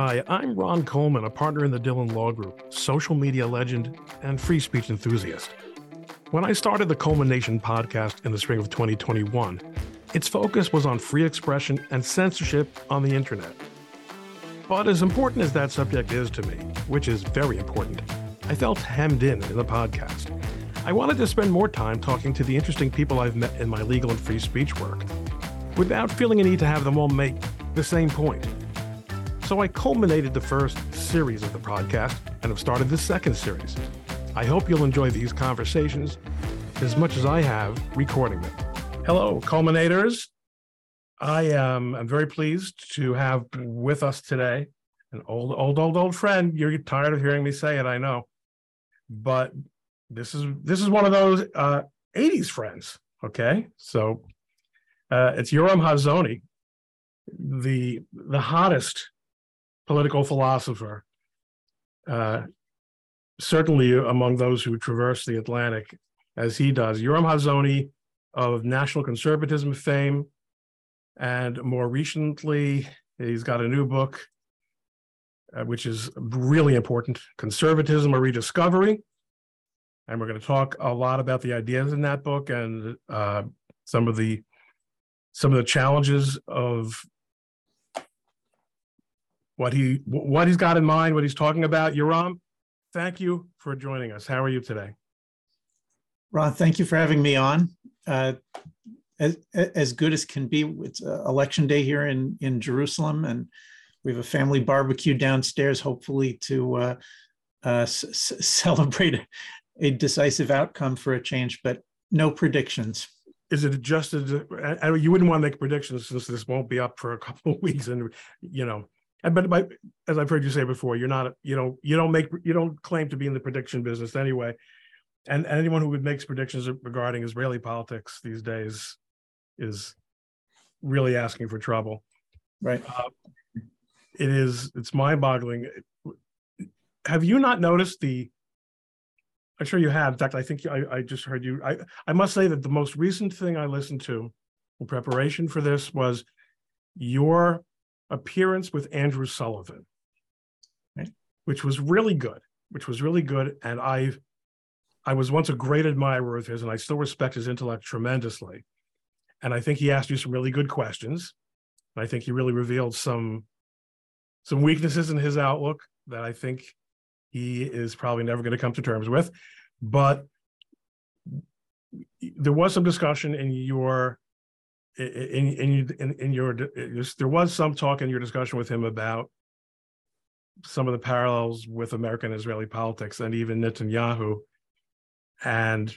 Hi, I'm Ron Coleman, a partner in the Dhillon Law Group, social media legend, and free speech enthusiast. When I started the Coleman Nation podcast in the spring of 2021, its focus was on free expression and censorship on the internet. But as important as that subject is to me, which is very important, I felt hemmed in in the podcast. I wanted to spend more time talking to the interesting people I've met in my legal and free speech work without feeling a need to have them all make the same point. So I culminated the first series of the podcast and have started the second series. I hope you'll enjoy these conversations as much as I have recording them. Hello, culminators. I am I'm very pleased to have with us today an old, old, old, old friend. You're tired of hearing me say it, I know, but this is this is one of those uh, '80s friends. Okay, so uh, it's Yoram Hazony, the the hottest political philosopher, uh, certainly among those who traverse the Atlantic as he does. Yoram Hazony of national conservatism fame, and more recently, he's got a new book, uh, which is really important Conservatism, a Rediscovery. And we're going to talk a lot about the ideas in that book and uh, some of the some of the challenges of what he what he's got in mind, what he's talking about. Yoram, thank you for joining us. How are you today? Ron, thank you for having me on. Uh, as, as good as can be, it's uh, election day here in in Jerusalem, and we have a family barbecue downstairs. Hopefully, to uh, uh s- celebrate a decisive outcome for a change, but no predictions. Is it just a, you wouldn't want to make predictions since this won't be up for a couple of weeks, and you know but, but as I've heard you say before, you're not you know you don't make you don't claim to be in the prediction business anyway. And anyone who makes predictions regarding Israeli politics these days is really asking for trouble. Right. Uh, it is. It's mind-boggling. Have you not noticed the? I'm sure you have. In fact, I think I, I just heard you. I I must say that the most recent thing I listened to in preparation for this was your appearance with Andrew Sullivan, right? which was really good, which was really good. And I, I was once a great admirer of his, and I still respect his intellect tremendously. And I think he asked you some really good questions. And I think he really revealed some, some weaknesses in his outlook that I think he is probably never going to come to terms with. But there was some discussion in your in in in, in your there was some talk in your discussion with him about some of the parallels with American Israeli politics and even Netanyahu and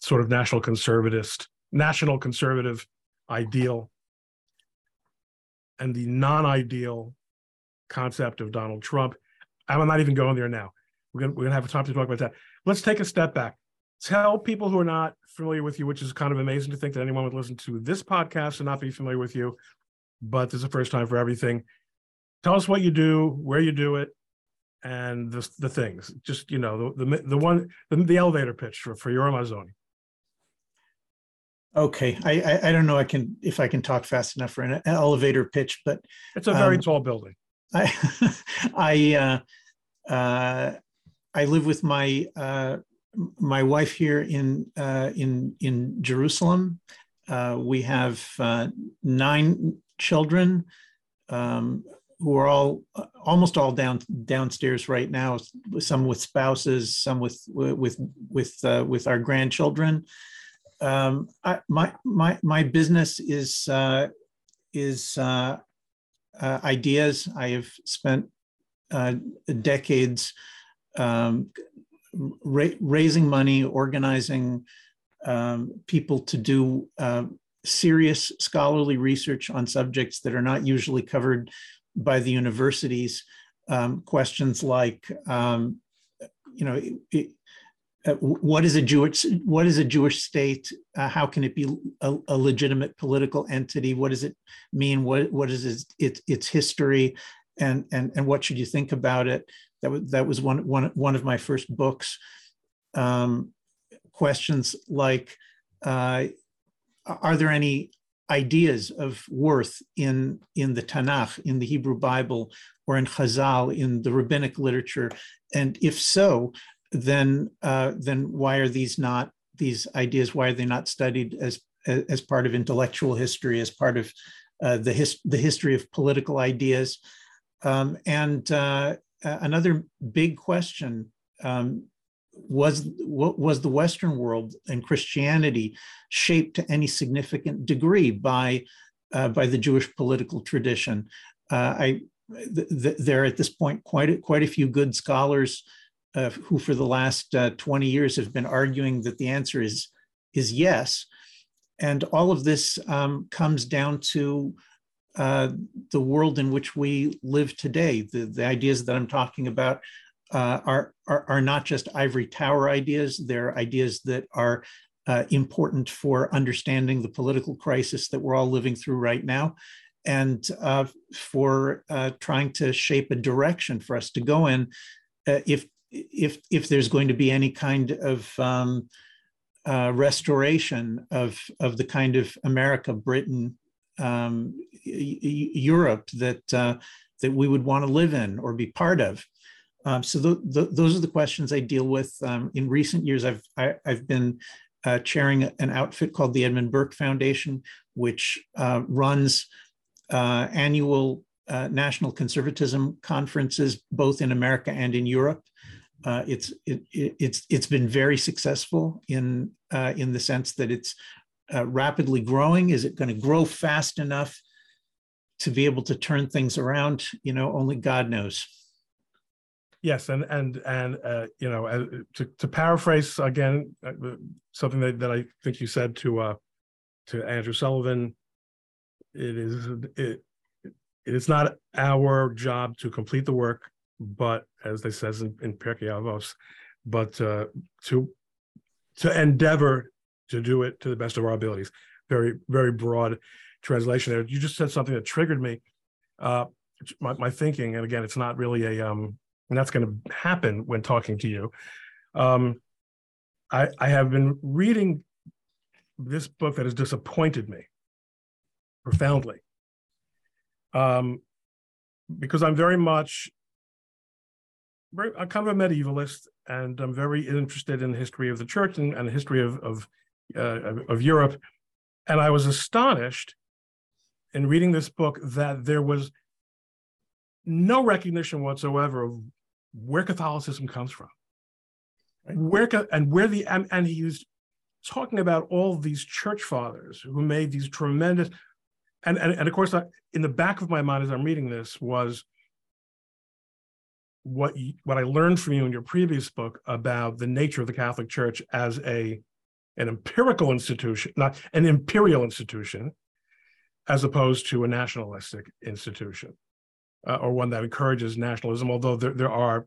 sort of national conservatist national conservative ideal and the non-ideal concept of Donald Trump. I'm not even going there now. We're gonna we're gonna have time to talk about that. Let's take a step back tell people who are not familiar with you, which is kind of amazing to think that anyone would listen to this podcast and not be familiar with you, but this is the first time for everything. Tell us what you do, where you do it, and the the things. Just you know the the, the one the, the elevator pitch for for Yoram Hazony. Okay, I, I, I don't know I can if I can talk fast enough for an elevator pitch, but it's a very um, tall building. I I uh, uh, I live with my uh, my wife here in uh, in in Jerusalem. Uh, we have uh, nine children um, who are all almost all down downstairs right now. Some with spouses, some with with with uh, with our grandchildren. Um, I, my my my business is uh, is uh, ideas. I have spent decades um, ra- raising money, organizing um, people to do uh, serious scholarly research on subjects that are not usually covered by the universities. Um, questions like, um, you know, it, uh, what is a Jewish what is a Jewish state? Uh, how can it be a, a, legitimate political entity? What does it mean? What what is its, its its history? And and and what should you think about it? That was that was one one one of my first books. Um, questions like, uh, are there any ideas of worth in, in the Tanakh, in the Hebrew Bible, or in Chazal, in the rabbinic literature? And if so, then uh, then why are these not these ideas? Why are they not studied as as part of intellectual history, as part of uh, the his, the history of political ideas? Um, and uh, another big question um, was was the Western world and Christianity shaped to any significant degree by uh, by the Jewish political tradition? Uh, I th- th- there are at this point quite a, quite a few good scholars uh, who, for the last uh, 20 years, have been arguing that the answer is is yes, and all of this um, comes down to uh, the world in which we live today. The, the ideas that I'm talking about uh, are, are, are not just ivory tower ideas. They're ideas that are uh, important for understanding the political crisis that we're all living through right now, and uh, for uh, trying to shape a direction for us to go in uh, if if if there's going to be any kind of um, restoration of of the kind of America, Britain, um, Europe that that we would want to live in or be part of. Um, so the, the, those are the questions I deal with. Um, in recent years, I've I, have i have been uh, chairing an outfit called the Edmund Burke Foundation, which uh, runs uh, annual uh, national conservatism conferences both in America and in Europe. Uh, it's it, it's it's been very successful in uh, in the sense that it's rapidly growing. Is it going to grow fast enough to be able to turn things around? You know, only God knows. Yes, and and and uh, you know, uh, to to paraphrase again uh, something that, that I think you said to uh, to Andrew Sullivan, it is it it is not our job to complete the work, but as they says in, in Pirkei Avos, but uh, to to endeavor to do it to the best of our abilities. Very very broad translation there. You just said something that triggered me. Uh, my, my thinking, and again, it's not really a um, and that's going to happen when talking to you. Um, I, I have been reading this book that has disappointed me profoundly um, because I'm very much very, I'm kind of a medievalist, and I'm very interested in the history of the church and, and the history of of, uh, of, Europe. And I was astonished in reading this book that there was no recognition whatsoever of where Catholicism comes from, where and where the and, and he was talking about all these church fathers who made these tremendous, and and, and of course, in the back of my mind as I'm reading this was what you, what I learned from you in your previous book about the nature of the Catholic Church as a an empirical institution, not an imperial institution, as opposed to a nationalistic institution uh, or one that encourages nationalism. Although there, there are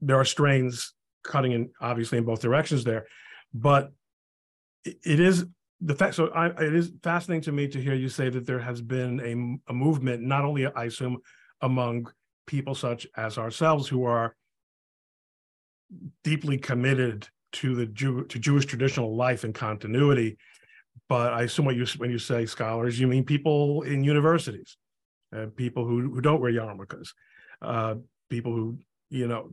there are strains cutting in obviously in both directions there, but it, is the fact. So I, it is fascinating to me to hear you say that there has been a, a movement, not only I assume among people such as ourselves who are deeply committed to the Jew to Jewish traditional life and continuity. But I assume what you when you say scholars, you mean people in universities, uh, people who, who don't wear yarmulkes, uh, people who, you know,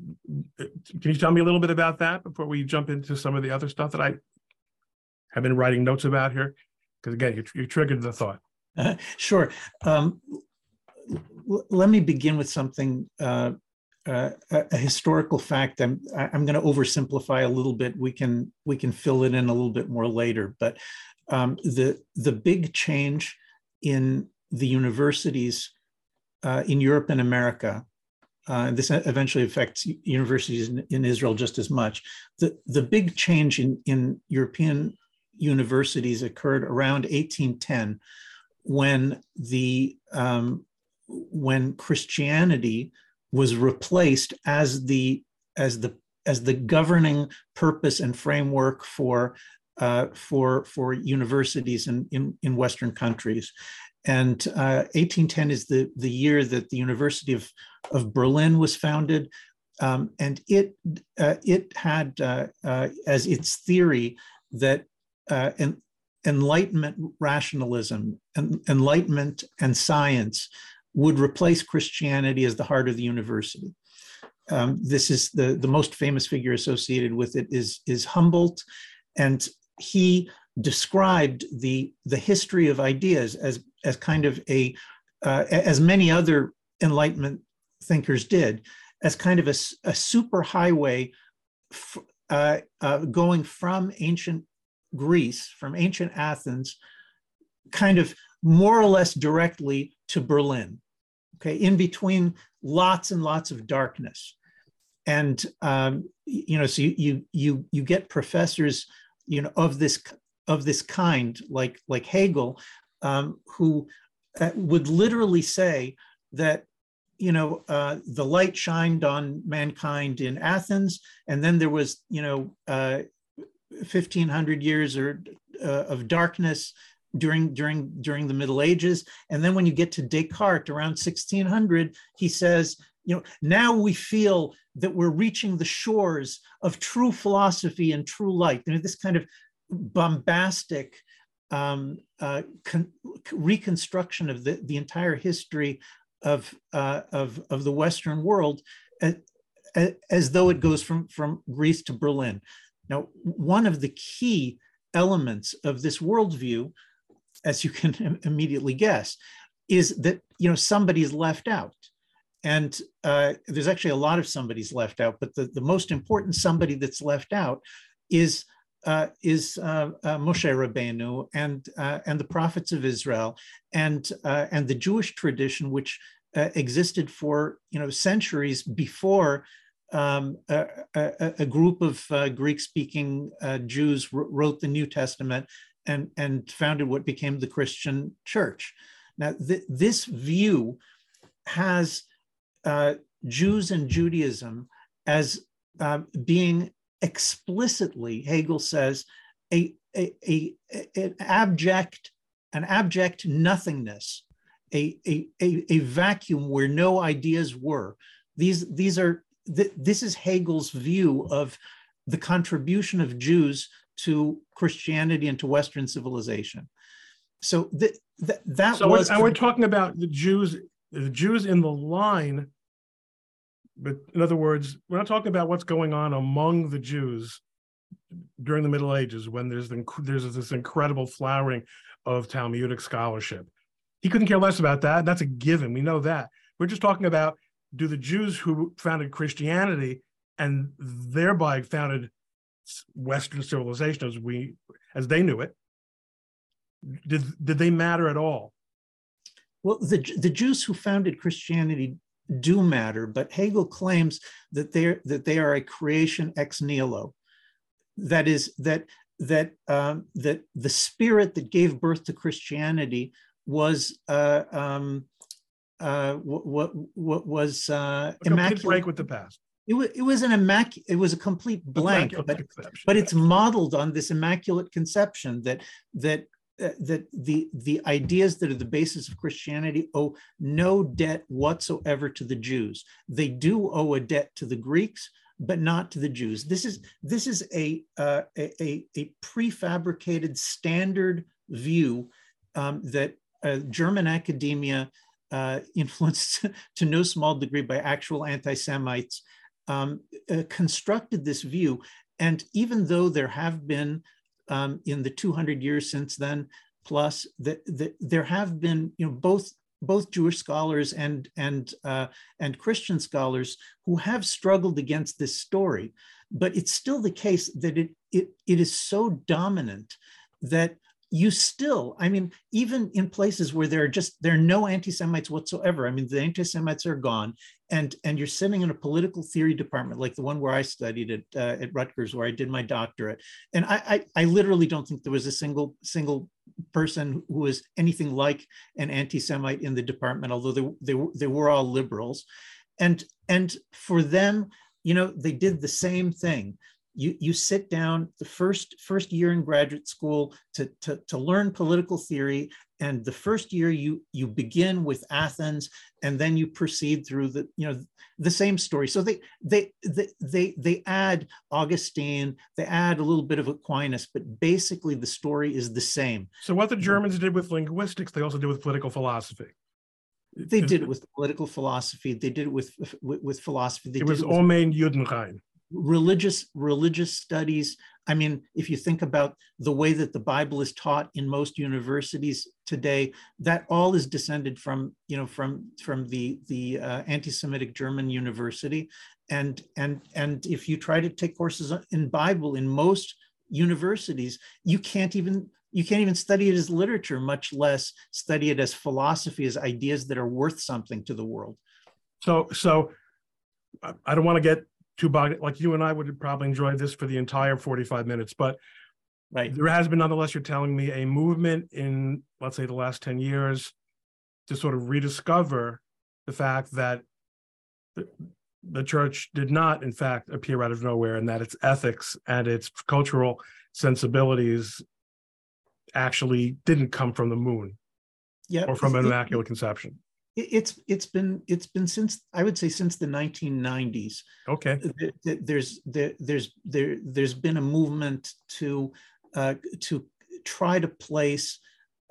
can you tell me a little bit about that before we jump into some of the other stuff that I have been writing notes about here? Because again, you, you triggered the thought. Uh, sure. Um, let me begin with something uh, a historical fact. I'm I'm going to oversimplify a little bit. We can we can fill it in a little bit more later. But um, the the big change in the universities uh, in Europe and America. Uh, this eventually affects universities in, in, Israel just as much. The, the big change in, in European universities occurred around 1810 when the um, when Christianity was replaced as the as the as the governing purpose and framework for uh, for for universities in, in, in Western countries. And uh, 1810 is the, the year that the University of, of Berlin was founded. Um, and it, uh, it had uh, uh as its theory that, uh, and Enlightenment rationalism and Enlightenment and science would replace Christianity as the heart of the university. Um, this is the, the most famous figure associated with it is, is Humboldt, and he described the, the history of ideas as, as kind of a, uh, as many other Enlightenment thinkers did, as kind of a, a super highway uh, uh, going from ancient Greece, from ancient Athens, kind of more or less directly to Berlin. Okay, in between lots and lots of darkness, and um, you know, so you you you get professors, you know, of this of this kind, like like Hegel, um, who uh, would literally say that you know, uh, the light shined on mankind in Athens, and then there was, you know, uh, 1500 years or uh, of darkness during during during the Middle Ages, and then when you get to Descartes around 1600, he says, you know, now we feel that we're reaching the shores of true philosophy and true light. You know, this kind of bombastic um, uh, con- reconstruction of the, the entire history of, uh, of, of the Western world as, as though it goes from, from Greece to Berlin. Now, one of the key elements of this worldview, as you can immediately guess, is that you know somebody's left out. And uh, there's actually a lot of somebody's left out, but the, the most important somebody that's left out is uh, is uh, uh, Moshe Rabbeinu and uh, and the prophets of Israel and uh, and the Jewish tradition, which uh, existed for you know centuries before um, a, a, a, group of Greek-speaking Jews wrote the New Testament and and founded what became the Christian Church. Now, th- this view has uh, Jews and Judaism as being explicitly, Hegel says, a, a, a, an abject, an abject nothingness, a, a, a, a vacuum where no ideas were. These, these are, th- this is Hegel's view of the contribution of Jews to Christianity and to Western civilization. So th- th- that so was. And we're talking about the Jews, the Jews in the line but in other words, we're not talking about what's going on among the Jews during the Middle Ages when there's the, there's this incredible flowering of Talmudic scholarship. He couldn't care less about that. That's a given. We know that. We're just talking about do the Jews who founded Christianity and thereby founded Western civilization as we as they knew it, did did they matter at all? Well, the the Jews who founded Christianity do matter, but Hegel claims that they're that they are a creation ex nihilo. That is that that um, that the spirit that gave birth to Christianity was uh, um, uh, what what was uh, immaculate break with the past. It was, it was an immaculate, it was a complete blank, but, but it's modeled on this immaculate conception that that uh, that the the ideas that are the basis of Christianity owe no debt whatsoever to the Jews. They do owe a debt to the Greeks, but not to the Jews. This is this is a uh, a, a prefabricated standard view um, that uh, German academia, uh, influenced to no small degree by actual anti-Semites, um, uh, constructed this view. And even though there have been um, in the 200 years since then, plus that the, there have been, you know, both both Jewish scholars and and uh, and Christian scholars who have struggled against this story, but it's still the case that it it, it is so dominant that you still, I mean, even in places where there are just there are no anti-Semites whatsoever. I mean, the anti-Semites are gone, and and you're sitting in a political theory department like the one where I studied at uh, at Rutgers, where I did my doctorate, and I, I I literally don't think there was a single single person who was anything like an anti-Semite in the department, although they they they were all liberals, and and for them, you know, they did the same thing you you sit down the first first year in graduate school to, to, to learn political theory and the first year you you begin with athens and then you proceed through the you know the same story. So they they they they, they add augustine they add a little bit of aquinas but basically the story is the same. So what the germans did with linguistics they also did with political philosophy. They did it with political philosophy they did it with with, with philosophy they it was Allgemein Judenrein religious religious studies. I mean if you think about the way that the bible is taught in most universities today that all is descended from you know from from the the uh, anti-semitic german university. And and and if you try to take courses in bible in most universities you can't even you can't even study it as literature much less study it as philosophy as ideas that are worth something to the world. So so i don't want to get too bogged like you and I would probably enjoy this for the entire 45 minutes, but right. there has been nonetheless, you're telling me a movement in let's say the last 10 years to sort of rediscover the fact that the, the church did not in fact appear out of nowhere and that its ethics and its cultural sensibilities actually didn't come from the moon yeah, or from an immaculate conception it's it's been it's been since I would say since the 1990s. Okay. There's there, there's there there's been a movement to uh, to try to place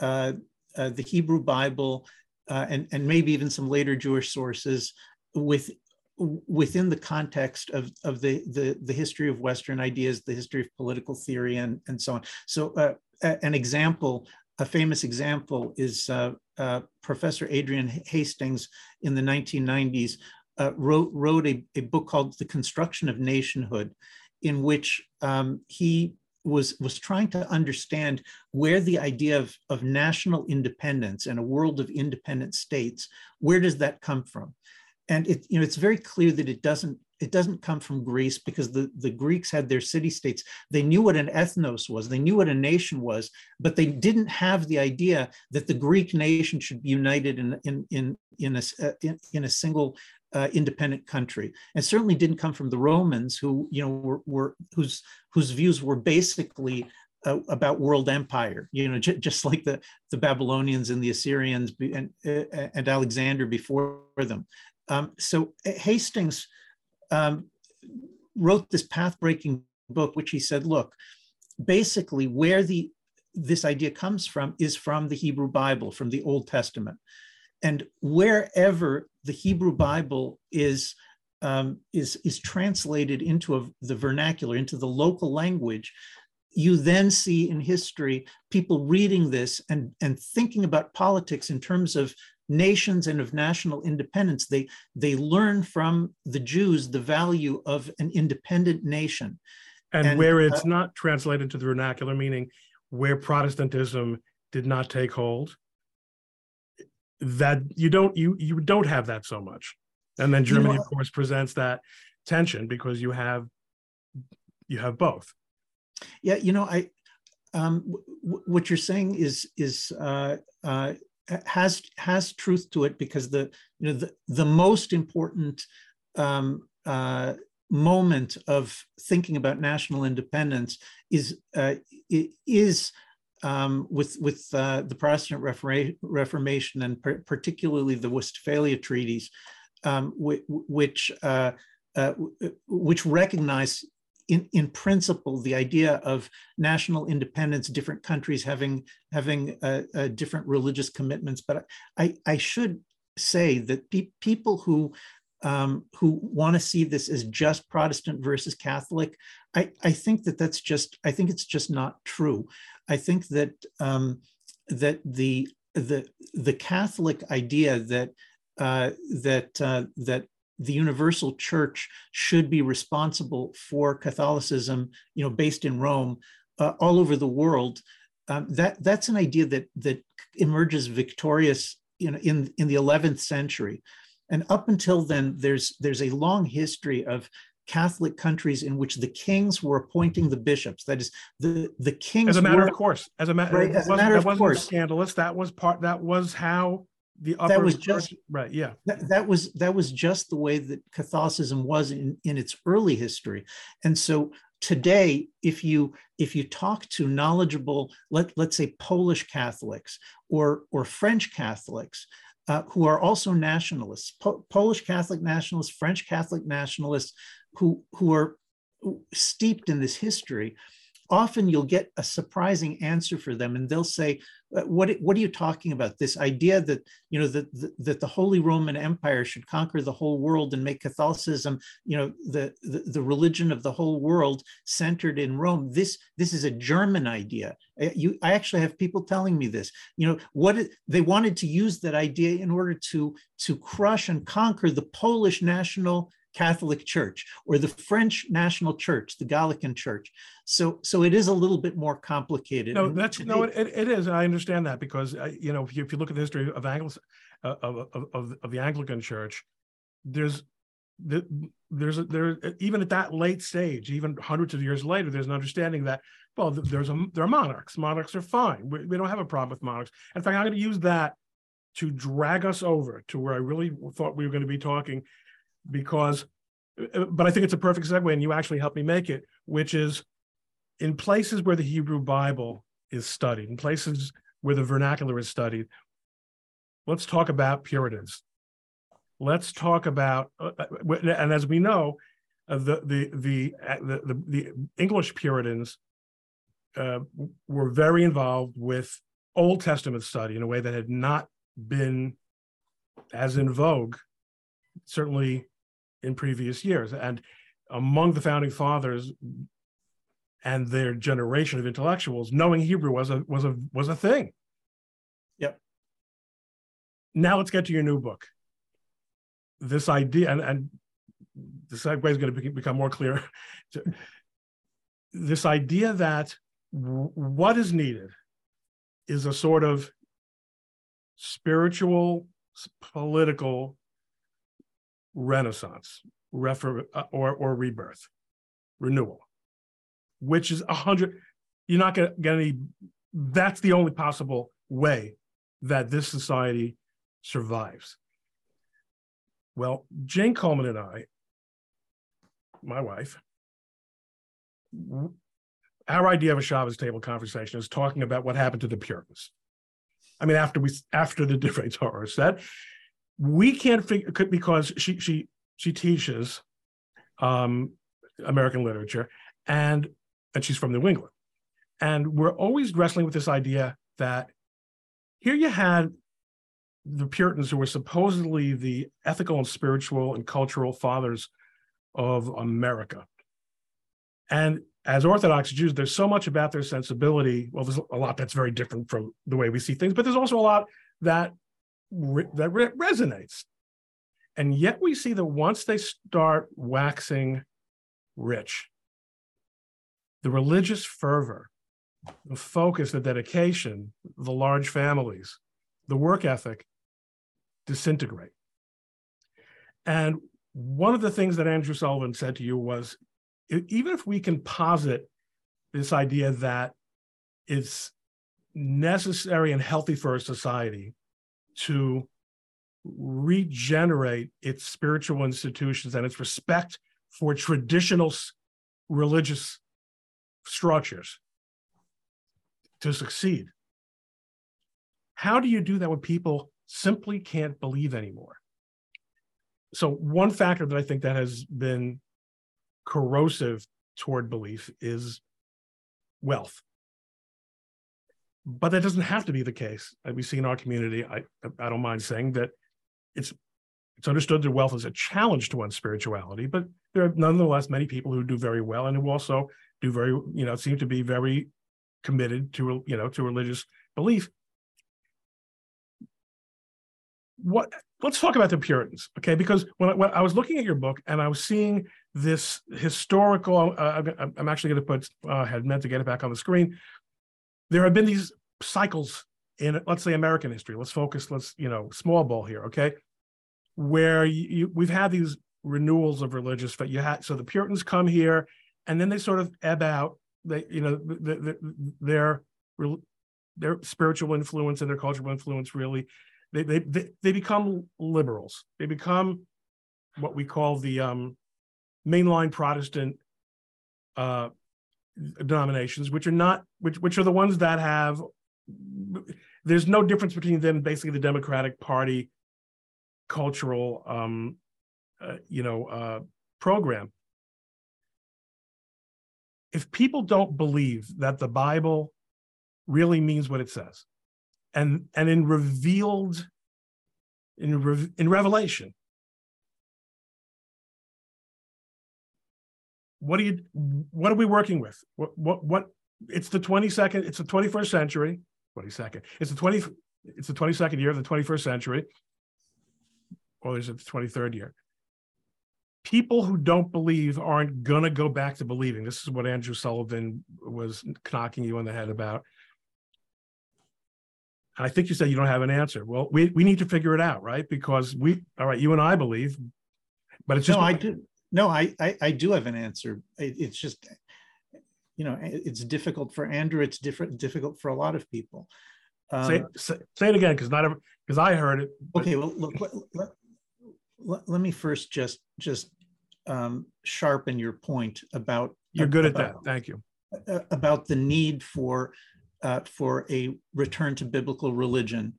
uh, uh, the Hebrew Bible uh, and and maybe even some later Jewish sources with within the context of, of the, the, the history of Western ideas, the history of political theory, and, and so on. So, uh, an example a famous example is uh, uh, Professor Adrian Hastings in the 1990s uh, wrote, wrote a, a, book called The Construction of Nationhood, in which um, he was, was trying to understand where the idea of, of national independence and a world of independent states, where does that come from? And it, you know, it's very clear that it doesn't it doesn't come from Greece because the, the Greeks had their city states. They knew what an ethnos was, they knew what a nation was, but they didn't have the idea that the Greek nation should be united in, in, in, in, a, uh, in, in a single uh, independent country. And certainly didn't come from the Romans who, you know, were, were whose, whose views were basically uh, about world empire, you know, j- just like the, the Babylonians and the Assyrians and, uh, and Alexander before them. Um, so Hastings, um, wrote this path-breaking book, which he said, look, basically where the this idea comes from is from the Hebrew Bible, from the Old Testament. And wherever the Hebrew Bible is, um, is, is translated into a, the vernacular, into the local language, you then see in history people reading this and, and thinking about politics in terms of nations and of national independence. They, they learn from the Jews the value of an independent nation. And, and where it's uh, not translated to the vernacular, meaning where Protestantism did not take hold, that you don't you you don't have that so much. And then Germany, you know, of course, presents that tension because you have you have both. Yeah, you know, I um, w- what you're saying is is uh, uh, has has truth to it because the you know the, the most important um, uh, moment of thinking about national independence is uh, is um, with with uh, the Protestant Reformation and particularly the Westphalia treaties, um, which uh, uh, which recognize in, in principle, the idea of national independence, different countries having having uh, uh, different religious commitments. But I, I should say that pe- people who um, who want to see this as just Protestant versus Catholic, I, I think that that's just I think it's just not true. I think that um, that the the the Catholic idea that uh, that uh, that the universal church should be responsible for Catholicism, you know, based in Rome, uh, all over the world. Um, that that's an idea that that emerges victorious, you know, in in the 11th century, and up until then, there's there's a long history of Catholic countries in which the kings were appointing the bishops. That is, the the kings. As a matter were, of course, as a, right, as a matter, of course, scandalous. That was part. That was how the upper that was just right yeah. that, that, was that was just the way that catholicism was in, in its early history. And so today if you if you talk to knowledgeable let, let's say polish catholics or or french catholics uh, who are also nationalists po- polish catholic nationalists french catholic nationalists who who are steeped in this history often you'll get a surprising answer for them and they'll say uh, what, what are you talking about? This idea that you know that, that, the holy roman empire should conquer the whole world and make catholicism you know the, the, the religion of the whole world centered in rome. This this is a german idea. You i actually have people telling me this. You know what they wanted to use that idea in order to to crush and conquer the polish national Catholic Church or the French National Church, the Gallican Church. So, so it is a little bit more complicated. No, that's no, it, it is. I understand that because uh, you know if you, if you look at the history of Anglo, uh, of, of, of the Anglican Church, there's the, there's a, there even at that late stage, even hundreds of years later, there's an understanding that well, there's a there are monarchs. Monarchs are fine. We, we don't have a problem with monarchs. In fact, I'm going to use that to drag us over to where I really thought we were going to be talking because, uh, but I think it's a perfect segue, and you actually helped me make it, which is in places where the Hebrew Bible is studied, in places where the vernacular is studied, let's talk about Puritans. Let's talk about, uh, uh and as we know, uh, the, the, the, the, the, the English Puritans uh, were very involved with Old Testament study in a way that had not been as in vogue, certainly in previous years. And among the founding fathers and their generation of intellectuals, knowing Hebrew was a was a was a thing. Yep. Now let's get to your new book. This idea, and, and the segue is going to become more clear. this idea that w- what is needed is a sort of spiritual, political renaissance refer, uh, or, or rebirth, renewal, which is a hundred. You're not going to get any. That's the only possible way that this society survives. Well, Jane Coleman and I, my wife, our idea of a Shabbos table conversation is talking about what happened to the Puritans. I mean, after we after the different Torah said, we can't figure because she she she teaches um, American literature and and she's from New England, and we're always wrestling with this idea that here you had the Puritans who were supposedly the ethical and spiritual and cultural fathers of America, and as Orthodox Jews, there's so much about their sensibility. Well, there's a lot that's very different from the way we see things, but there's also a lot that re- that re- resonates. And yet we see that once they start waxing rich, the religious fervor, the focus, the dedication, the large families, the work ethic disintegrate. And one of the things that Andrew Sullivan said to you was even if we can posit this idea that it's necessary and healthy for a society to regenerate its spiritual institutions and its respect for traditional religious structures to succeed. How do you do that when people simply can't believe anymore? So, one factor that I think that has been corrosive toward belief is wealth but that doesn't have to be the case. We see in our community, I, I don't mind saying that it's it's understood that wealth is a challenge to one's spirituality, but there are nonetheless many people who do very well and who also do very, you know, seem to be very committed to, you know, to religious belief. What let's talk about the Puritans, okay? Because when I, when I was looking at your book and I was seeing this historical, uh, I'm actually going to put, uh, had meant to get it back on the screen. There have been these cycles in let's say American history. Let's focus. Let's you know small ball here, okay? Where you, you, we've had these renewals of religious, but you had so the Puritans come here, and then they sort of ebb out. They you know the, the, their their spiritual influence and their cultural influence really they, they they they become liberals. They become what we call the um, mainline Protestant uh, denominations, which are not which which are the ones that have. There's no difference between them, basically the Democratic Party cultural, um, uh, you know, uh, program. If people don't believe that the Bible really means what it says, and and in revealed in in Revelation, what are you what are we working with? What what what it's the 22nd it's the 21st century. 22nd it's the 20 it's the 22nd year of the 21st century. Or is it the 23rd year? People who don't believe aren't going to go back to believing. This is what andrew sullivan was knocking you on the head about. And i think you said you don't have an answer. Well we, we need to figure it out right? Because we all right you and i believe but it's just no, I do. No, I, I, I do have an answer. It, it's just, you know, it's difficult for Andrew. It's different, difficult for a lot of people. Um, say, say, say, it again, because not because I heard it. But... Okay, well, look, let, let, let, let, me first just just um, sharpen your point about. You're good about, at that. Thank you. About the need for uh, for a return to biblical religion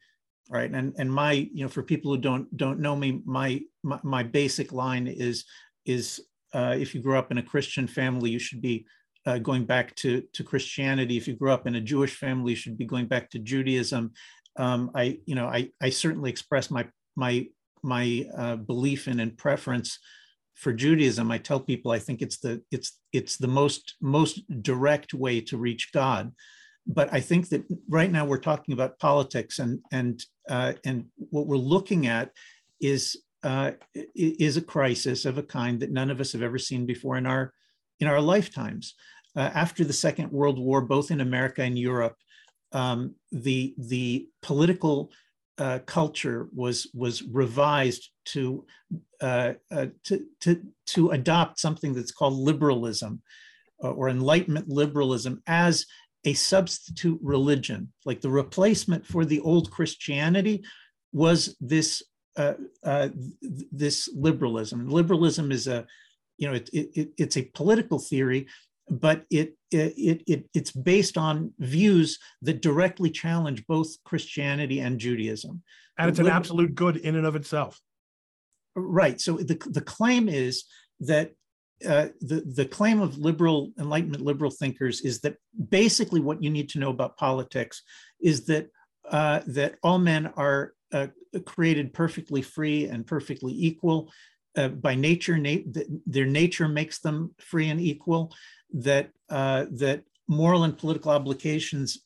right and and my you know for people who don't don't know me my my, my basic line is is uh, if you grew up in a Christian family, you should be uh, going back to, to Christianity. If you grew up in a Jewish family, you should be going back to Judaism. Um, I, you know, I, I certainly express my my my uh, belief in and preference for Judaism. I tell people I think it's the it's it's the most most direct way to reach God. But I think that right now we're talking about politics, and and uh, and what we're looking at is uh, is a crisis of a kind that none of us have ever seen before in our in our lifetimes. Uh, after the Second World War, both in America and Europe, um, the the political uh, culture was was revised to, uh, uh, to to to adopt something that's called liberalism or Enlightenment liberalism as a substitute religion, like the replacement for the old Christianity was this uh, uh, this liberalism. Liberalism is a, you know, it, it, it's a political theory, but it, it, it, it's based on views that directly challenge both Christianity and Judaism. And it's an absolute good in and of itself. Right. So the, the claim is that uh, the, the claim of liberal enlightenment liberal thinkers is that basically what you need to know about politics is that uh, that all men are uh, created perfectly free and perfectly equal. Uh, by nature, na- their nature makes them free and equal. That uh, that moral and political obligations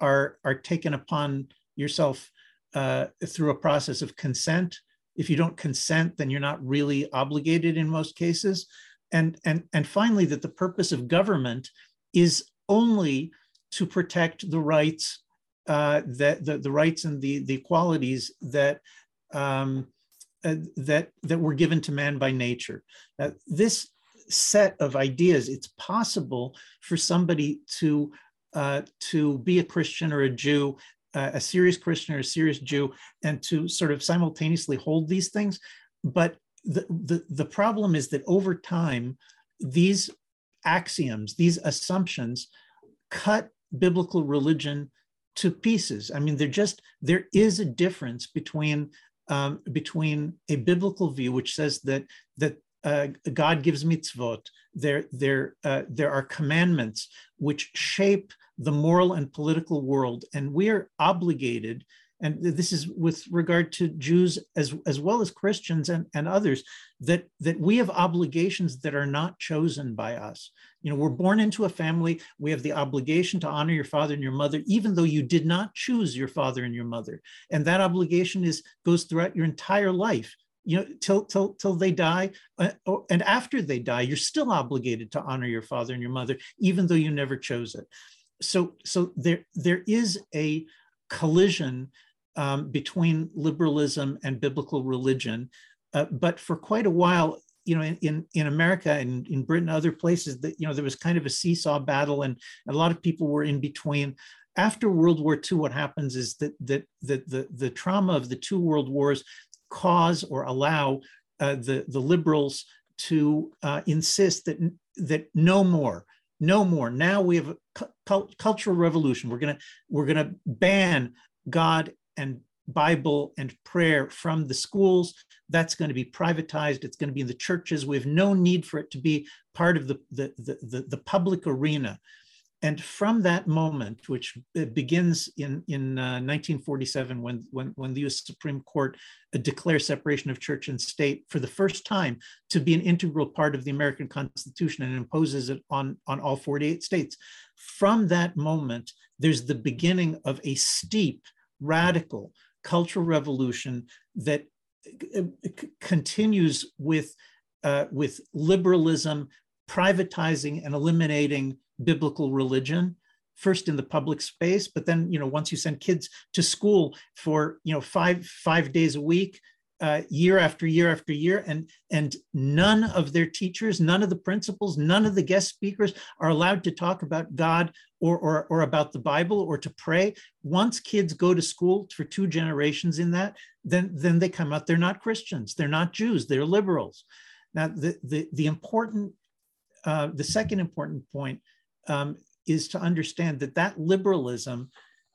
are are taken upon yourself uh, through a process of consent. If you don't consent, then you're not really obligated in most cases. And and and finally, that the purpose of government is only to protect the rights uh, that the, the rights and the, the qualities that um, uh, that that were given to man by nature. Uh, this set of ideas, it's possible for somebody to uh, to be a Christian or a Jew, uh, a serious Christian or a serious Jew, and to sort of simultaneously hold these things. But the, the, the problem is that over time, these axioms, these assumptions, cut biblical religion to pieces. I mean, there just there is a difference between um, between a biblical view, which says that that uh, God gives mitzvot. There there uh, there are commandments which shape the moral and political world, and we are obligated and this is with regard to Jews as, as well as Christians and, and others, that, that we have obligations that are not chosen by us. You know, we're born into a family, we have the obligation to honor your father and your mother, even though you did not choose your father and your mother. And that obligation is goes throughout your entire life you know till till till they die uh, and after they die you're still obligated to honor your father and your mother even though you never chose it so so there there is a collision um, between liberalism and biblical religion. Uh, but for quite a while, you know, in, in, America and in Britain, other places, that you know, there was kind of a seesaw battle, and a lot of people were in between. After World War II, what happens is that that, that the, the trauma of the two world wars cause or allow uh, the, the liberals to uh, insist that that no more, no more. Now we have a cu- cultural revolution. We're gonna we're gonna ban God and Bible and prayer from the schools. That's going to be privatized. It's going to be in the churches. We have no need for it to be part of the, the, the, the, the public arena. And from that moment, which begins in, in uh, 1947, when, when, when the US Supreme Court uh, declares separation of church and state for the first time to be an integral part of the American Constitution and imposes it on, on all 48 states, from that moment, there's the beginning of a steep, radical, cultural revolution that uh, continues with, uh, with liberalism, privatizing and eliminating biblical religion first in the public space but then you know once you send kids to school for you know five five days a week uh, year after year after year and and none of their teachers none of the principals none of the guest speakers are allowed to talk about god or, or, or about the bible or to pray. Once kids go to school for two generations in that then then they come out. They're not christians. They're not jews. They're liberals. Now the the, the important uh, the second important point um, is to understand that that liberalism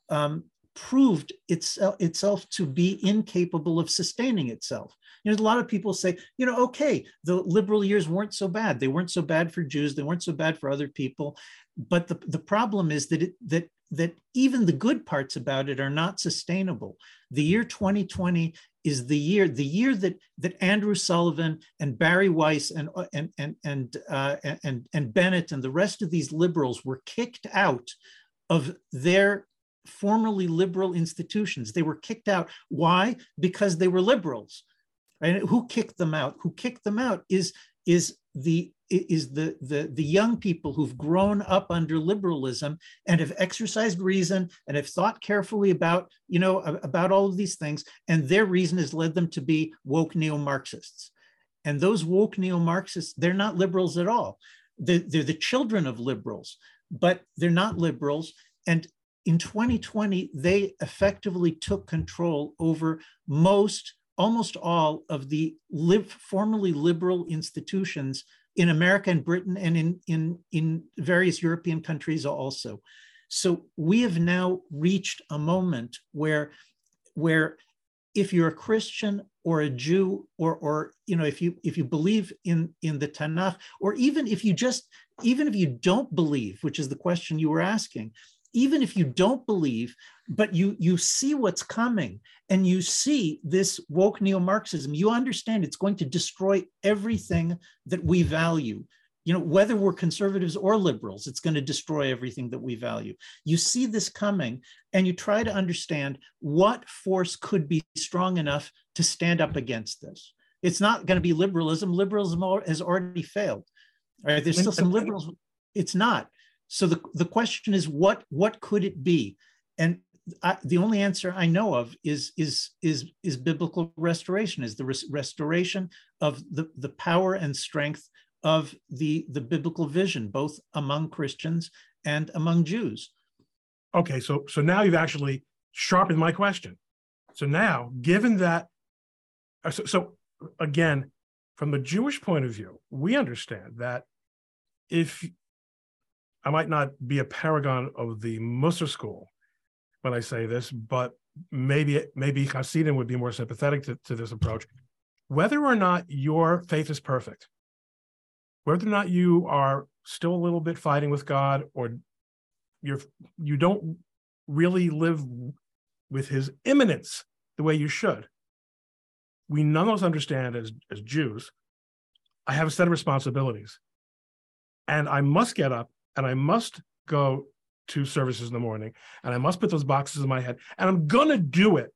um, proved itself, itself to be incapable of sustaining itself. You know, a lot of people say, you know, okay, the liberal years weren't so bad. They weren't so bad for Jews. They weren't so bad for other people. But the, the problem is that it, that that even the good parts about it are not sustainable. The year 2020 is the year the year that that Andrew Sullivan and Bari Weiss and and and and uh, and and Bennet and the rest of these liberals were kicked out of their formerly liberal institutions. They were kicked out. Why? Because they were liberals. Right? Who kicked them out? Who kicked them out is is the is the, the, the young people who've grown up under liberalism and have exercised reason and have thought carefully about, you know, about all of these things. And their reason has led them to be woke neo-Marxists. And those woke neo-Marxists, they're not liberals at all. They're, they're the children of liberals, but they're not liberals. And in 2020, they effectively took control over most, almost all of the live, formerly liberal institutions in America and Britain and in, in, in various European countries also. So we have now reached a moment where, where if you're a Christian or a Jew, or, or you know, if you if you believe in, in the Tanakh, or even if you just, even if you don't believe, which is the question you were asking, even if you don't believe, but you you see what's coming and you see this woke neo-Marxism, you understand it's going to destroy everything that we value. You know, whether we're conservatives or liberals, it's going to destroy everything that we value. You see this coming and you try to understand what force could be strong enough to stand up against this. It's not going to be liberalism. Liberalism has already failed. Right? There's still some liberals. It's not. So the, the question is, what, what could it be? And I, the only answer I know of is, is, is, is biblical restoration, is the res- restoration of the, the power and strength of the, the biblical vision, both among Christians and among Jews. Okay, so so now you've actually sharpened my question. So now, given that, uh, so, so again, from the Jewish point of view, we understand that if I might not be a paragon of the Mussar school when I say this, but maybe maybe Hasidim would be more sympathetic to, to this approach. Whether or not your faith is perfect, whether or not you are still a little bit fighting with God, or you're you don't really live with His immanence the way you should, we nonetheless understand as as Jews, I have a set of responsibilities, and I must get up and I must go to services in the morning and I must put those boxes in my head and I'm gonna do it.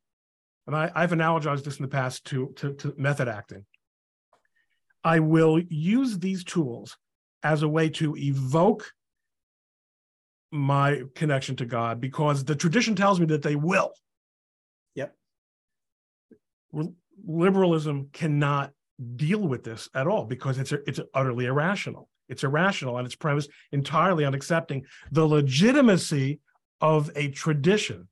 And I, have analogized this in the past to, to, to method acting. I will use these tools as a way to evoke my connection to God because the tradition tells me that they will. Yep. Liberalism cannot deal with this at all because it's it's utterly irrational. It's irrational and it's premised entirely on accepting the legitimacy of a tradition.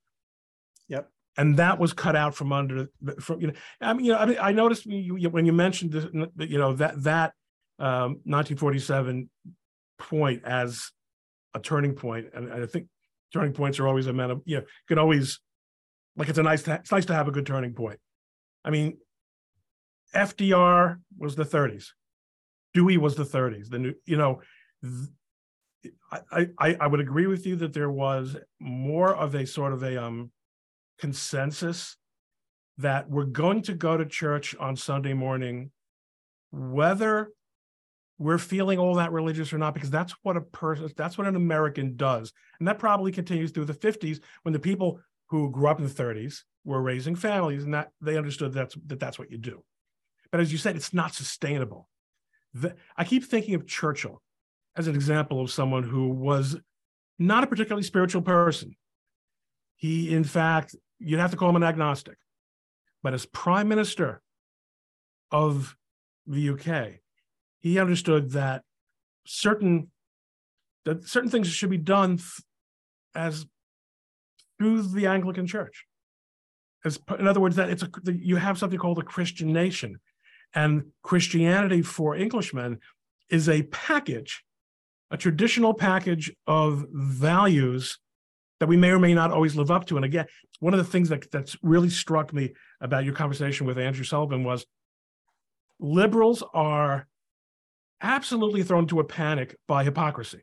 Yep. And that was cut out from under from you know I mean you know I, mean, I noticed when you, when you mentioned this you know that that um, 1947 point as a turning point, and, and I think turning points are always a matter. You know, can always like it's a nice to, it's nice to have a good turning point. I mean, FDR was the 30s. Dewey was the 30s. The new, you know, I, I I would agree with you that there was more of a sort of a um consensus that we're going to go to church on Sunday morning, whether we're feeling all that religious or not, because that's what a person, that's what an American does. And that probably continues through the 50s when the people who grew up in the 30s were raising families and that they understood that's, that that's what you do. But as you said, it's not sustainable. The, I keep thinking of Churchill as an example of someone who was not a particularly spiritual person. He, in fact, you'd have to call him an agnostic. But as prime minister of the UK, he understood that certain that certain things should be done as through the Anglican Church. As in other words, that it's a you have something called a Christian nation, and Christianity for Englishmen is a package, a traditional package of values that we may or may not always live up to. And again, one of the things that that's really struck me about your conversation with Andrew Sullivan was liberals are absolutely thrown into a panic by hypocrisy.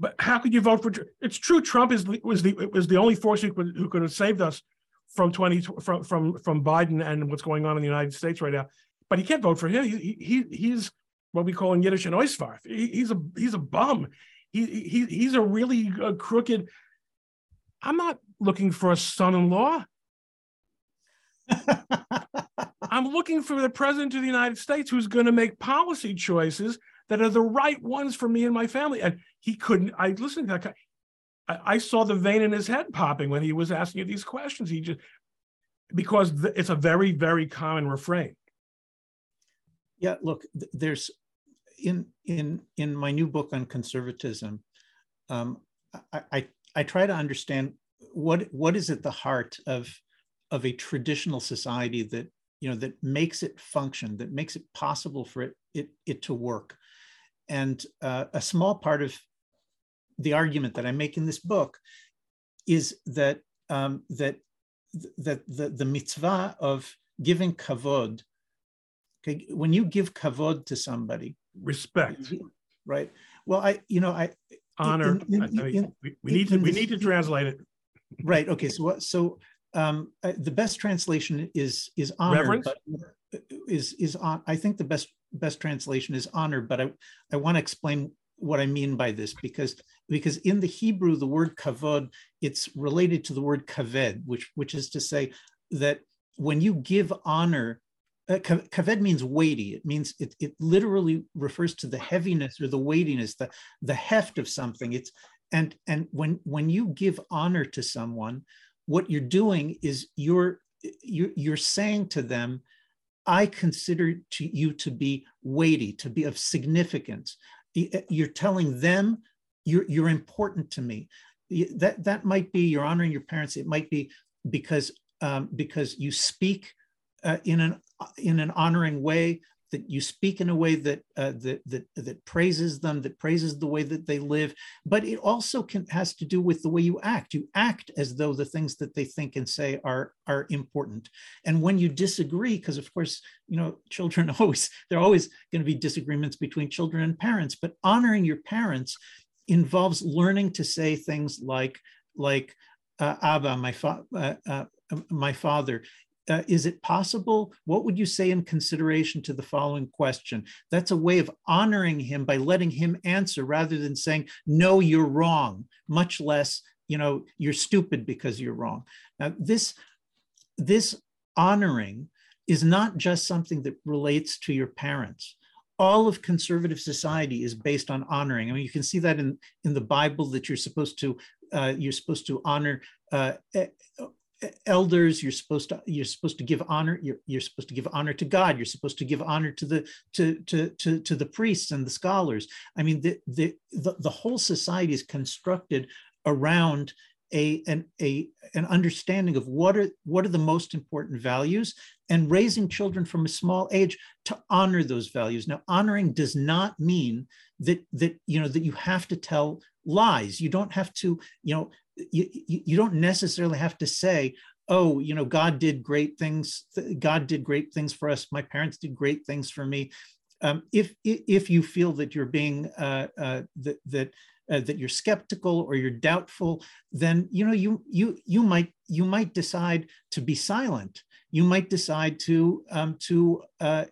But how could you vote for? It's true. Trump is was the was the only force who could, who could have saved us from twenty from from from Biden and what's going on in the United States right now. But he can't vote for him. He, he he's what we call in Yiddish an oisvarf. He, he's a he's a bum. He, he he's a really uh, crooked. I'm not looking for a son-in-law. I'm looking for the president of the United States who's going to make policy choices that are the right ones for me and my family. And he couldn't. I listened to that. I, I saw the vein in his head popping when he was asking you these questions. He just because it's a very very common refrain. Yeah, look, there's in in in my new book on conservatism, um, I, I I try to understand what what is at the heart of of a traditional society that you know that makes it function that makes it possible for it it, it to work and uh, a small part of the argument that i make in this book is that um, that that the, the mitzvah of giving kavod okay when you give kavod to somebody respect right well i you know i honor in, in, I in, we, we need to we need to translate it right okay so what so um, uh, the best translation is is honor, Reverence? but is is on. I think the best best translation is honor, but I I want to explain what I mean by this because because in the Hebrew the word kavod it's related to the word kaved, which which is to say that when you give honor. Uh, kaved means weighty. It means it, it literally refers to the heaviness or the weightiness, the, the heft of something. It's and and when when you give honor to someone, what you're doing is you're you're, you're saying to them i consider to you to be weighty to be of significance you're telling them you're, you're important to me. That that might be you're honoring your parents it might be because um, because you speak uh, in an in an honoring way that you speak in a way that, uh, that, that, that praises them, that praises the way that they live, but it also can, has to do with the way you act. You act as though the things that they think and say are, are important. And when you disagree, because of course, you know, children always, there are always going to be disagreements between children and parents, but honoring your parents involves learning to say things like, like, uh, Abba, my, fa- uh, uh, my father, uh, is it possible? What would you say in consideration to the following question? That's a way of honoring him by letting him answer rather than saying, no, you're wrong, much less, you know, you're stupid because you're wrong. Now, this, this honoring is not just something that relates to your parents all of conservative society is based on honoring. I mean, you can see that in in the Bible that you're supposed to uh, you're supposed to honor uh, elders you're supposed to you're supposed to give honor you're, you're supposed to give honor to god you're supposed to give honor to the to to to, to the priests and the scholars. I mean the, the the the whole society is constructed around a an a an understanding of what are what are the most important values and raising children from a small age to honor those values. Now honoring does not mean that that you know that you have to tell lies. You don't have to you know you, you don't necessarily have to say oh you know god did great things god did great things for us. My parents did great things for me. Um, if if you feel that you're being uh, uh, that that uh, that you're skeptical or you're doubtful, then you know you you you might you might decide to be silent. You might decide to um, to uh,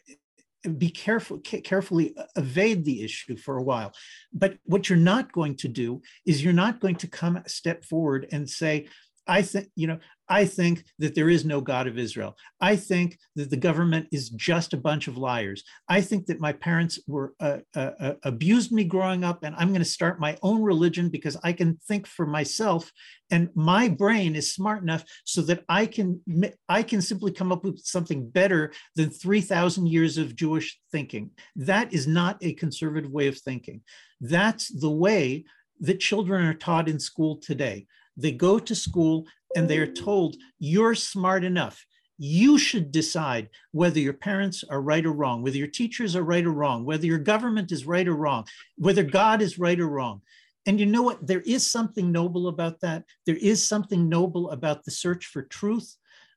be careful carefully evade the issue for a while. But what you're not going to do is you're not going to come step forward and say, I think, you know, I think that there is no God of Israel. I think that the government is just a bunch of liars. I think that my parents were uh, uh, uh abused me growing up, and I'm going to start my own religion because I can think for myself, and my brain is smart enough so that I can I can simply come up with something better than three thousand years of Jewish thinking. That is not a conservative way of thinking. That's the way that children are taught in school today. They go to school and they are told, you're smart enough. You should decide whether your parents are right or wrong, whether your teachers are right or wrong, whether your government is right or wrong, whether God is right or wrong. And you know what? There is something noble about that. There is something noble about the search for truth.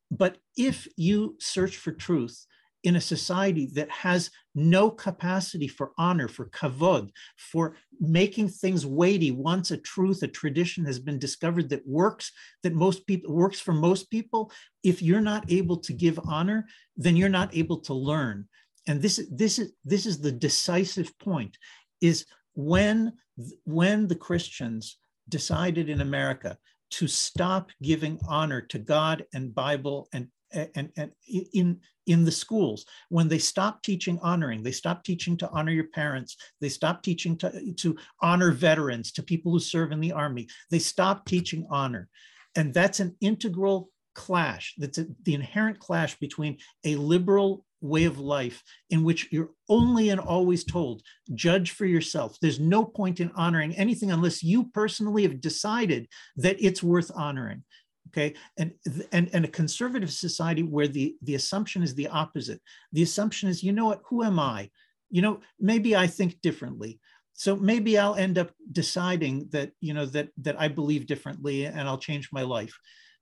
But if you search for truth in a society that has no capacity for honor, for kavod, for making things weighty once a truth, a tradition has been discovered that works, that most people works for most people, if you're not able to give honor, then you're not able to learn. And this, is this, is, this is the decisive point, is when, when the Christians decided in America to stop giving honor to God and Bible and and, and in in the schools. When they stop teaching honoring they stop teaching to honor your parents they stop teaching to, to honor veterans to people who serve in the army they stop teaching honor. And that's an integral clash that's a, the inherent clash between a liberal way of life in which you're only and always told judge for yourself. There's no point in honoring anything unless you personally have decided that it's worth honoring okay? And and and a conservative society where the the assumption is the opposite. The assumption is you know what who am i? You know maybe i think differently. So maybe i'll end up deciding that you know that that i believe differently and i'll change my life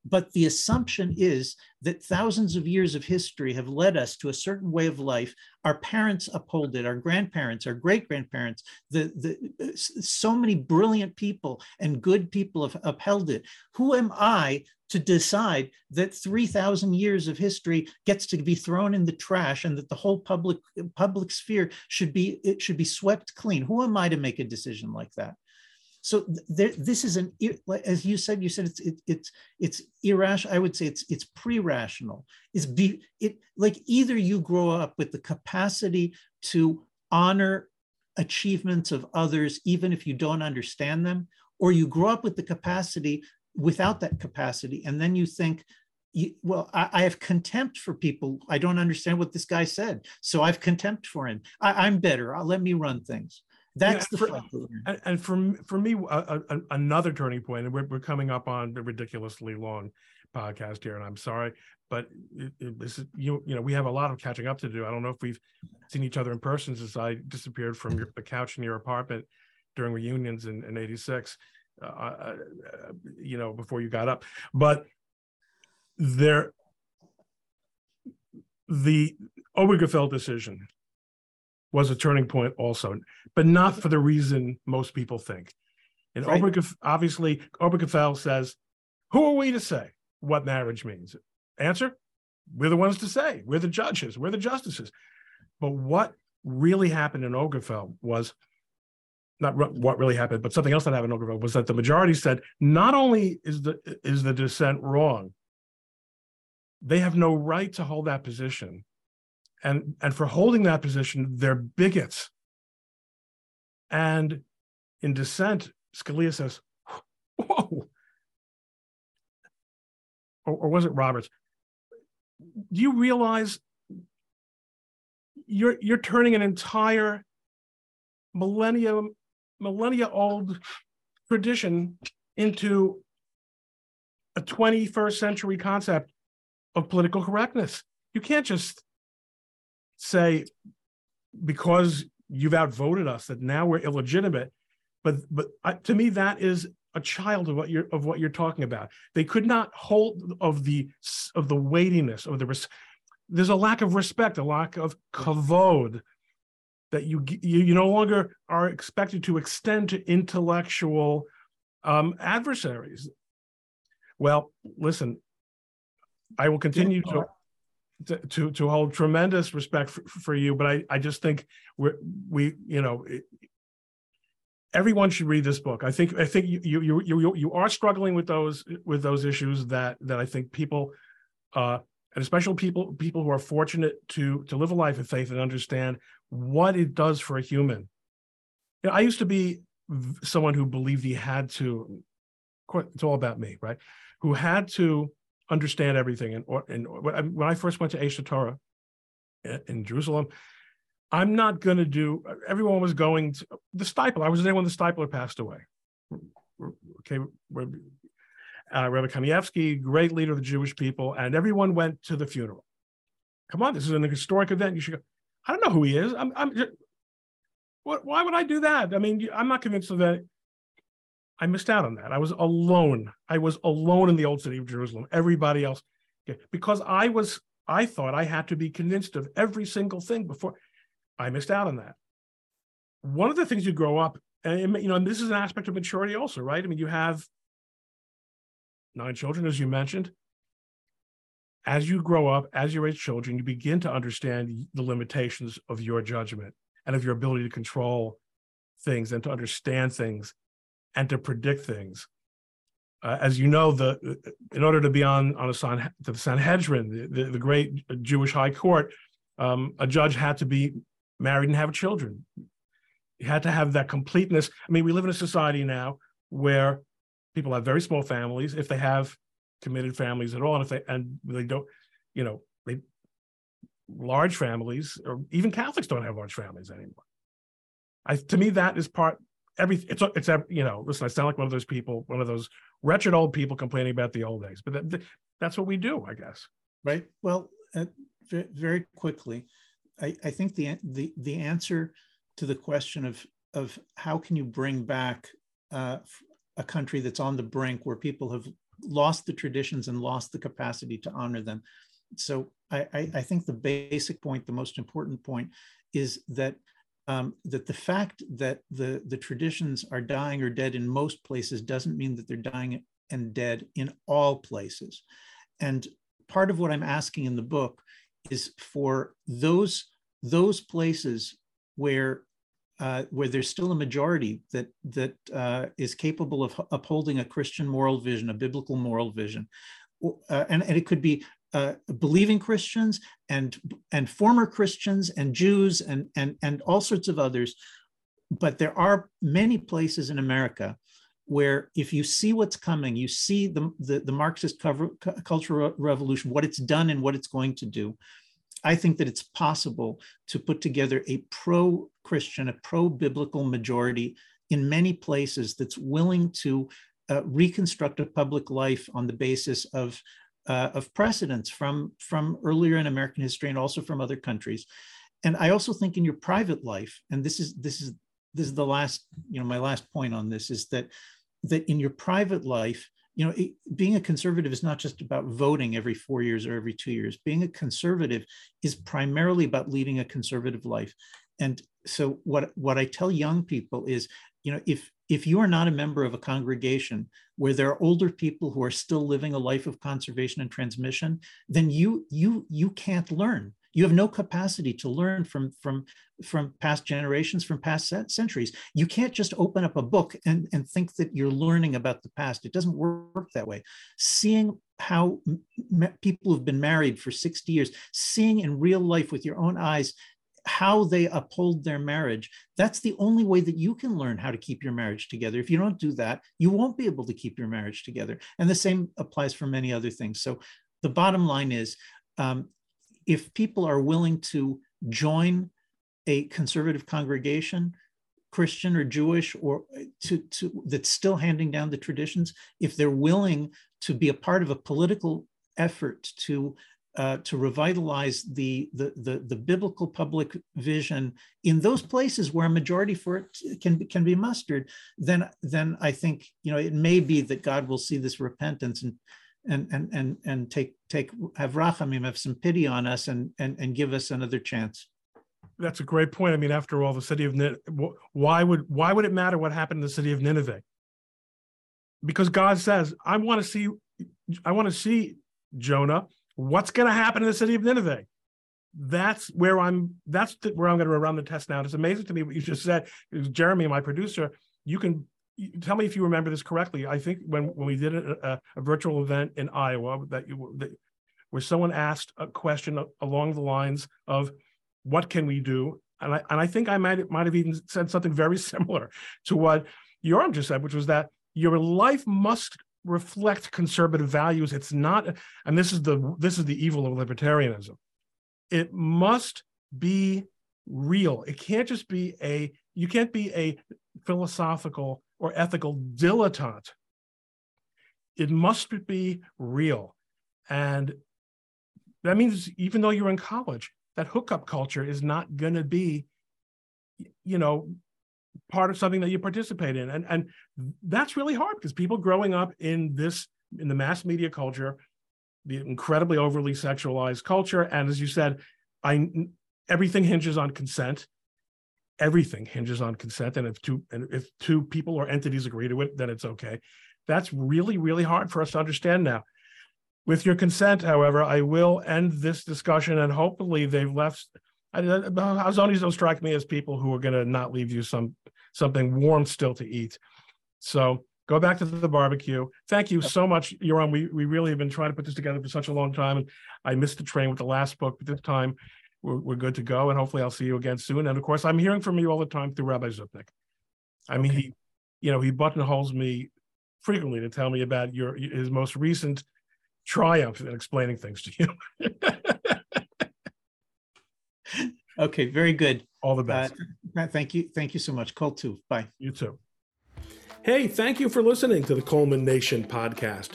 but the assumption is that thousands of years of history have led us to a certain way of life. Our parents uphold it, our grandparents, our great grandparents, the, the, so many brilliant people and good people have upheld it. Who am I to decide that 3,000 years of history gets to be thrown in the trash and that the whole public, public sphere should be, it should be swept clean? Who am I to make a decision like that? So this is an, as you said, you said it's it, it's it's irrational. I would say it's it's pre-rational. It's be it like either you grow up with the capacity to honor achievements of others, even if you don't understand them, or you grow up with the capacity without that capacity, and then you think, you, well, I, I, have contempt for people. I don't understand what this guy said, so I've contempt for him. I, am better. I'll, let me run things. That's yeah, the for, and, and for for me, uh, uh, another turning point, and we're, we're coming up on a ridiculously long podcast here, and I'm sorry, but it, it, this is you you know we have a lot of catching up to do. I don't know if we've seen each other in person since I disappeared from your, the couch in your apartment during reunions in, in '86. Uh, uh, you know, before you got up, but there, the Obergefell decision was a turning point also, but not for the reason most people think. And right. Obergef, obviously, Obergefell says, who are we to say what marriage means? Answer, we're the ones to say. We're the judges. We're the justices. But what really happened in Obergefell was not what really happened, but something else that happened in Obergefell was that the majority said not only is the is the dissent wrong, they have no right to hold that position and and for holding that position they're bigots. And in dissent scalia says whoa. Or, or was it roberts? Do you realize you're you're turning an entire millennium millennia old tradition into a 21st century concept of political correctness. You can't just say because you've outvoted us that now we're illegitimate. But but uh, to me, that is a child of what you're of what you're talking about. They could not hold of the of the weightiness of the. Res- there's a lack of respect, a lack of kavod that you you, you no longer are expected to extend to intellectual um, adversaries. Well, listen, I will continue to, to to hold tremendous respect for, for you, but I I just think we we you know it, everyone should read this book. I think I think you you you you are struggling with those with those issues that that I think people uh and especially people people who are fortunate to to live a life of faith and understand what it does for a human. You know, I used to be someone who believed he had to it's all about me, right? Who had to understand everything. And, and when I first went to Aish Torah in Jerusalem, I'm not going to do. Everyone was going to the Steipler. I was there when the Steipler passed away. Okay, uh, Rabbi Kanievsky, great leader of the Jewish people, and everyone went to the funeral. Come on, this is an historic event. You should go. I don't know who he is. I'm. I'm just, what, why would I do that? I mean, I'm not convinced of that. I missed out on that. I was alone. I was alone in the old city of Jerusalem. Everybody else, because I was. I thought I had to be convinced of every single thing before. I missed out on that. One of the things you grow up, and you know, and this is an aspect of maturity also, right? I mean, you have nine children, as you mentioned. As you grow up, as you raise children, you begin to understand the limitations of your judgment and of your ability to control things and to understand things and to predict things. Uh, as you know, the in order to be on on a San, the Sanhedrin, the, the, the great Jewish High Court, um, a judge had to be married and have children. You had to have that completeness. I mean, we live in a society now where people have very small families, if they have committed families at all, and if they and they don't, you know, they large families, or even Catholics don't have large families anymore. I to me that is part every it's it's you know listen I sound like one of those people one of those wretched old people complaining about the old days but that, that's what we do I guess right well uh, very quickly I, I think the, the the answer to the question of of how can you bring back uh, a country that's on the brink where people have lost the traditions and lost the capacity to honor them. So I, I, I think the basic point, the most important point, is that um, that the fact that the the traditions are dying or dead in most places doesn't mean that they're dying and dead in all places. And part of what I'm asking in the book is for those those places where uh, where there's still a majority that that uh, is capable of upholding a Christian moral vision, a biblical moral vision, uh, and, and it could be uh, believing Christians and and former Christians and Jews and and and all sorts of others. But there are many places in America where if you see what's coming, you see the, the, the Marxist cover, cultural revolution, what it's done and what it's going to do, I think that it's possible to put together a pro Christian, a pro biblical majority in many places that's willing to uh, reconstruct a public life on the basis of, uh, of precedents from, from earlier in American history and also from other countries. And I also think in your private life, and this is this is this is the last, you know, my last point on this is that that in your private life, you know, it, being a conservative is not just about voting every four years or every two years. Being a conservative is primarily about leading a conservative life. And so, what what I tell young people is, you know, if if you are not a member of a congregation where there are older people who are still living a life of conservation and transmission, then you you you can't learn. You have no capacity to learn from from from past generations from past centuries. You can't just open up a book and, and think that you're learning about the past. It doesn't work that way. Seeing how people who've been married for 60 years seeing in real life with your own eyes how they uphold their marriage. That's the only way that you can learn how to keep your marriage together. If you don't do that you won't be able to keep your marriage together. And the same applies for many other things. So the bottom line is um, if people are willing to join a conservative congregation, Christian or Jewish or to, to that's still handing down the traditions, if they're willing to be a part of a political effort to uh, to revitalize the, the, the the biblical public vision in those places where a majority for it can be, can be mustered, then then I think you know it may be that God will see this repentance and and and and and take take have rachamim have some pity on us and and and give us another chance. That's a great point. I mean, after all, the city of Nineveh, why would why would it matter what happened in the city of Nineveh? Because God says, I want to see, I want to see Jonah. What's going to happen in the city of Nineveh? That's where I'm. That's the, where I'm going to run the test now. It's amazing to me what you just said. Jeremy, my producer, you can tell me if you remember this correctly. I think when when we did a, a virtual event in Iowa that you that, where someone asked a question along the lines of what can we do, and I and I think I might might have even said something very similar to what Yoram just said, which was that your life must reflect conservative values. It's not, and this is the this is the evil of libertarianism. It must be real. It can't just be a you can't be a philosophical or ethical dilettante. It must be real. And that means even though you're in college, that hookup culture is not going to be, you know, part of something that you participate in. And, and that's really hard because people growing up in this, in the mass media culture, the incredibly overly sexualized culture. And as you said, I everything hinges on consent everything hinges on consent and if two and if two people or entities agree to it then it's okay that's really really hard for us to understand now with your consent however i will end this discussion and hopefully they've left Hazonys don't strike me as people who are going to not leave you some something warm still to eat so go back to the barbecue thank you so much Yoram we, we really have been trying to put this together for such a long time and i missed the train with the last book but this time we're, we're good to go. And hopefully I'll see you again soon. And of course, I'm hearing from you all the time through Rabbi Zupnik. I mean, he, you know, he buttonholes me frequently to tell me about your his most recent triumph in explaining things to you. okay, very good. All the best. Uh, thank you. Thank you so much. Call too. Bye. You too. Hey, thank you for listening to the Coleman Nation podcast.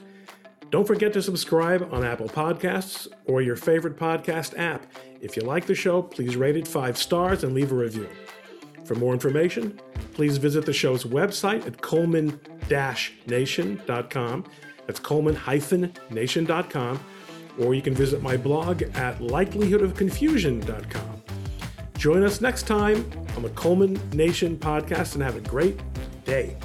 Don't forget to subscribe on Apple Podcasts or your favorite podcast app. If you like the show, please rate it five stars and leave a review. For more information, please visit the show's website at coleman-nation.com. That's coleman-nation.com. Or you can visit my blog at likelihoodofconfusion.com. Join us next time on the Coleman Nation podcast and have a great day.